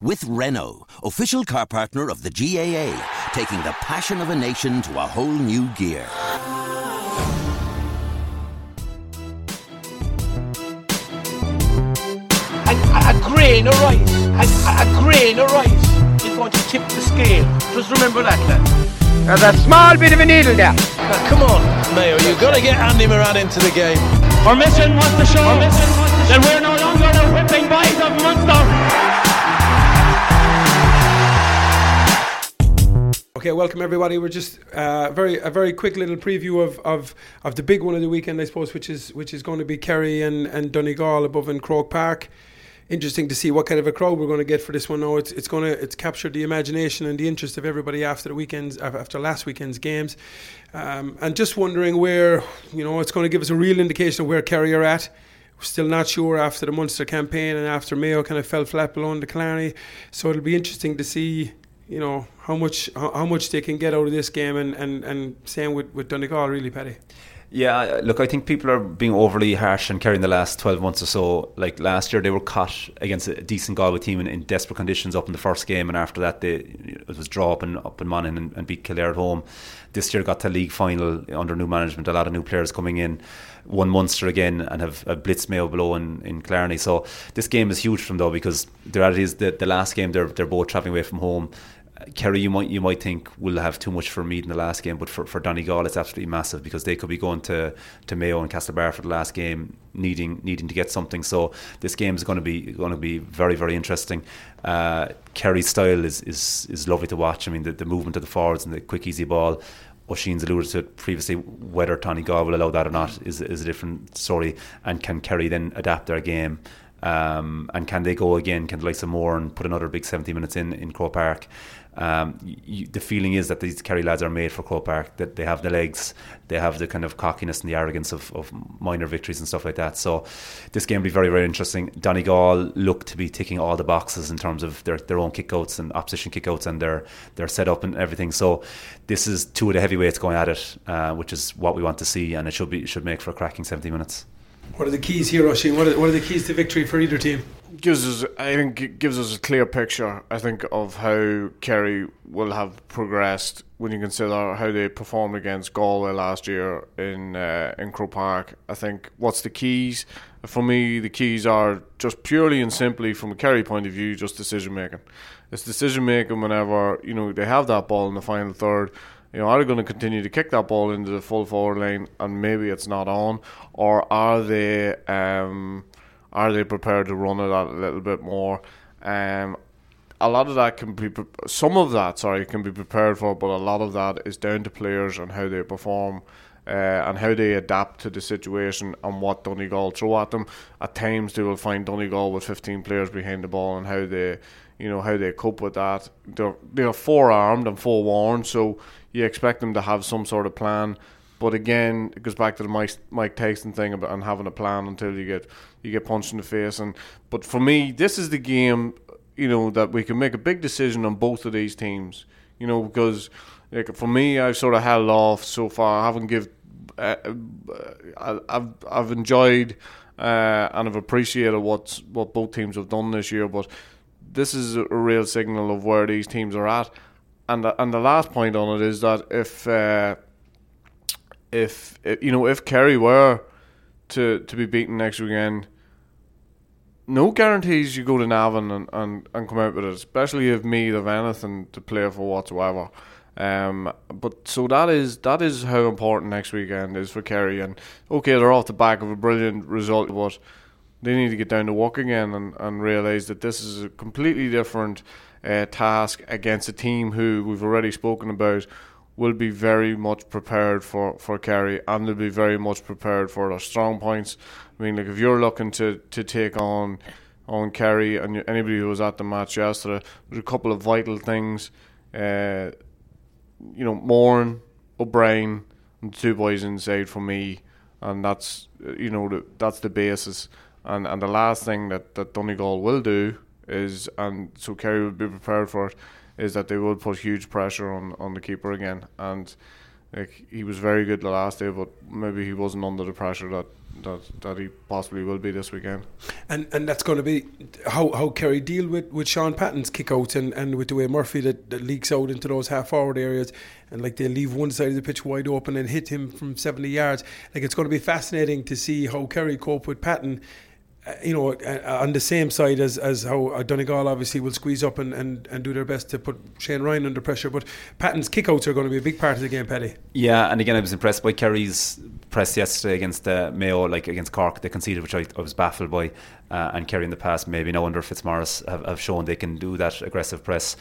With Renault, official car partner of the GAA, taking the passion of a nation to a whole new gear. A, a, a grain of rice, a, a, a grain of rice is going to tip the scale. Just remember that, lad. There's a small bit of a needle there. Now, come on, Mayo, you've got to get Andy Moran into the game. Our mission was to show that we're no longer the whipping boys of Munster. Okay, welcome everybody. We're just uh, very a very quick little preview of, of, of the big one of the weekend, I suppose, which is which is going to be Kerry and, and Donegal above in Croke Park. Interesting to see what kind of a crowd we're going to get for this one. Now it's it's going to it's captured the imagination and the interest of everybody after the weekends after last weekend's games, um, and just wondering where you know it's going to give us a real indication of where Kerry are at. Still not sure after the Munster campaign and after Mayo kind of fell flat below the Killarney. So it'll be interesting to see you know how much how, much they can get out of this game, and and and same with with Donegal, really, Paddy. Yeah, look, I think people are being overly harsh and carrying the last 12 months or so. Like last year, they were caught against a decent Galway team in, in desperate conditions up in the first game, and after that, they it was draw up and up in Monaghan and, and beat Kildare at home. This year, got to league final under new management, a lot of new players coming in. Won Munster again and have a blitz Mayo below in, in Killarney. So this game is huge for them though because the reality is that the last game they're they're both travelling away from home. Kerry, you might you might think will have too much for Meath in the last game, but for, for Donegal it's absolutely massive because they could be going to, to Mayo and Castlebar for the last game, needing needing to get something. So this game is going to be going to be very very interesting. Uh, Kerry's style is, is is lovely to watch. I mean the, the movement of the forwards and the quick easy ball. Oisin's alluded to it previously. Whether Donegal will allow that or not is is a different story. And can Kerry then adapt their game? Um, and can they go again? Can the likes of Moran put another big 70 minutes in in Croke Park? Um, you, the feeling is that these Kerry lads are made for Croke Park, that they have the legs, they have the kind of cockiness and the arrogance of, of minor victories and stuff like that. So this game will be very, very interesting. Donegal look to be ticking all the boxes in terms of their, their own kickouts and opposition kickouts and their, their setup and everything. So this is two of the heavyweights going at it, uh, which is what we want to see, and it should be should make for a cracking 70 minutes. What are the keys here, Oisin? What are, what are the keys to victory for either team? Gives us, I think, it gives us a clear picture. I think of how Kerry will have progressed when you consider how they performed against Galway last year in uh, in Croke Park. I think what's the keys for me? The keys are just purely and simply from a Kerry point of view, just decision making. It's decision making whenever you know they have that ball in the final third you know, are they going to continue to kick that ball into the full forward lane and maybe it's not on, or are they um, are they prepared to run it out a little bit more? Um, a lot of that can be some of that sorry can be prepared for, but a lot of that is down to players and how they perform. Uh, and how they adapt to the situation and what Donegal throw at them. At times, they will find Donegal with 15 players behind the ball and how they, you know, how they cope with that. They're they're forearmed and forewarned, so you expect them to have some sort of plan. But again, it goes back to the Mike, Mike Tyson thing about and having a plan until you get you get punched in the face. And but for me, this is the game, you know, that we can make a big decision on both of these teams. You know, because like for me, I've sort of held off so far. I haven't give. Uh, uh I've I've enjoyed uh, and I've appreciated what what both teams have done this year, but this is a real signal of where these teams are at and the, and the last point on it is that if uh, if you know if Kerry were to to be beaten next weekend, no guarantees you go to Navan and, and, and come out with it, especially if Meath have anything to play for whatsoever. Um, but so that is that is how important next weekend is for Kerry. And okay, they're off the back of a brilliant result, but they need to get down to work again and, and realise that this is a completely different uh, task against a team who we've already spoken about will be very much prepared for, for Kerry and they'll be very much prepared for their strong points. I mean, like if you're looking to, to take on on Kerry and anybody who was at the match yesterday, there's a couple of vital things. Uh, you know, Moran, O'Brien, and two boys inside for me, and that's you know the, that's the basis. And and the last thing that that Donegal will do is, and so Kerry will be prepared for it, is that they will put huge pressure on on the keeper again. And like he was very good the last day, but maybe he wasn't under the pressure that that, that he possibly will be this weekend. And and that's going to be how how Kerry deal with, with Shaun Patton's kick out and, and with the way Murphy that, that leaks out into those half forward areas and like they leave one side of the pitch wide open and hit him from 70 yards. Like it's going to be fascinating to see how Kerry cope with Patton you know, uh, on the same side as, as how uh, Donegal obviously will squeeze up and, and, and do their best to put Shane Ryan under pressure. But Patton's kickouts are going to be a big part of the game, Paddy. Yeah, and again, I was impressed by Kerry's press yesterday against uh, Mayo, like against Cork, they conceded, which I, I was baffled by. Uh, and Kerry in the past, maybe no under Fitzmaurice, have, have shown they can do that aggressive press.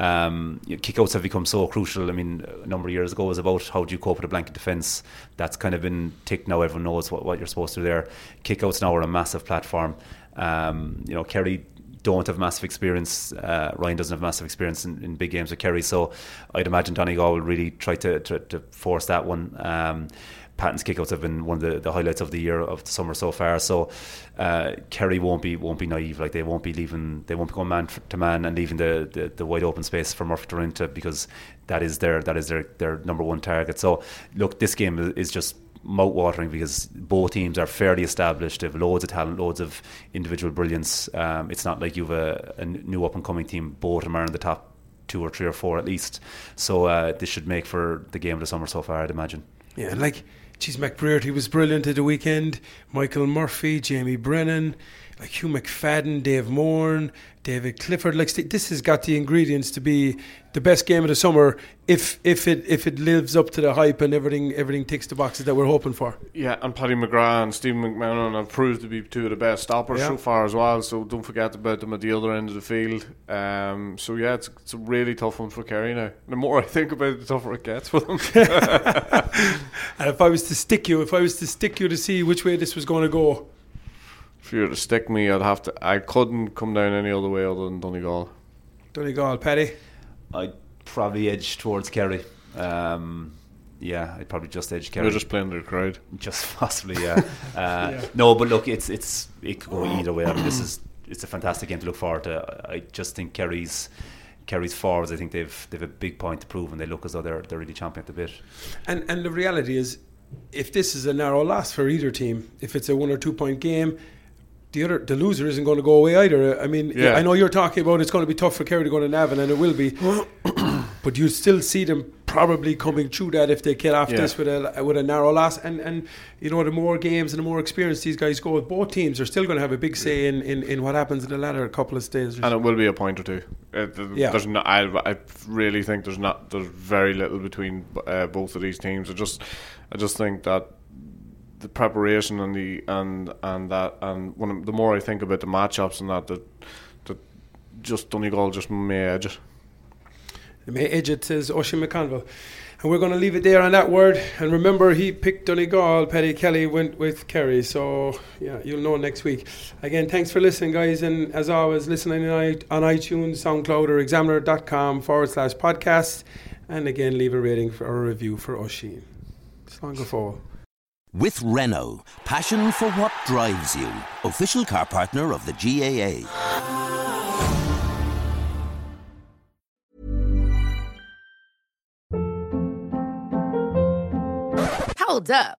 Um, kickouts have become so crucial. I mean, a number of years ago was about how do you cope with a blanket defence. That's kind of been ticked now. Everyone knows what, what you're supposed to do there. Kickouts now are a massive platform. Um, you know, Kerry don't have massive experience. Uh, Ryan doesn't have massive experience in, in, big games with Kerry, so I'd imagine Donegal will really try to, to, to force that one. Um, Patton's kickouts have been one of the, the highlights of the year of the summer so far. So uh, Kerry won't be won't be naive. Like they won't be leaving. They won't be going man to man and leaving the, the, the wide open space for Murphy to because that is their that is their their number one target. So look, this game is just mouth watering because both teams are fairly established. They have loads of talent, loads of individual brilliance. Um, it's not like you've a, a new up and coming team. Both of them are in the top two or three or four at least. So uh, this should make for the game of the summer so far, I'd imagine. Yeah, like Geez, McBrearty was brilliant at the weekend. Michael Murphy, Jamie Brennan, like Hugh McFadden, Dave Moran, David Clifford. Like this has got the ingredients to be the best game of the summer if if it if it lives up to the hype and everything everything ticks the boxes that we're hoping for. Yeah, and Paddy McGrath and Stephen McMenamin have proved to be two of the best stoppers yeah. so far as well. So don't forget about them at the other end of the field. Um, so yeah, it's, it's a really tough one for Kerry now. The more I think about it, the tougher it gets for them. and if I was to stick you, if I was to stick you to see which way this was going to go, if you were to stick me, I'd have to. I couldn't come down any other way other than Donegal. Donegal, Paddy. I'd probably edge towards Kerry. Um, yeah, I'd probably just edge Kerry. They're just playing their crowd. Just possibly, yeah. Uh, yeah. No, but look, it's it's it could go either way. I mean, this is it's a fantastic game to look forward to. I just think Kerry's Kerry's forwards. I think they've they've a big point to prove, and they look as though they're they're really champing at the bit. And and the reality is, if this is a narrow loss for either team, if it's a one or two point game the other the loser isn't going to go away either. I mean, yeah. I know you're talking about it's going to be tough for Kerry to go to Navan, and it will be, but you still see them probably coming through that if they get off yeah. this with a with a narrow loss. And and you know the more games and the more experience these guys go, with, both teams are still going to have a big say in, in, in what happens in the latter couple of stages. And it will be a point or two. Uh, yeah. There's not. I, I really think there's not. There's very little between uh, both of these teams. I just I just think that the preparation and the and and that and when the more I think about the matchups and that that that just Donegal just may edge it. They may edge it, says Oisin McConville. And we're going to leave it there on that word. And remember, he picked Donegal. Paddy Kelly went with Kerry. So, yeah, you'll know next week. Again, thanks for listening, guys. And as always, listening on iTunes, SoundCloud, or examiner.com forward slash podcast. And again, leave a rating for, or a review for Oisin. Slán go fóill. With Renault, passion for what drives you. Official car partner of the GAA. Hold up.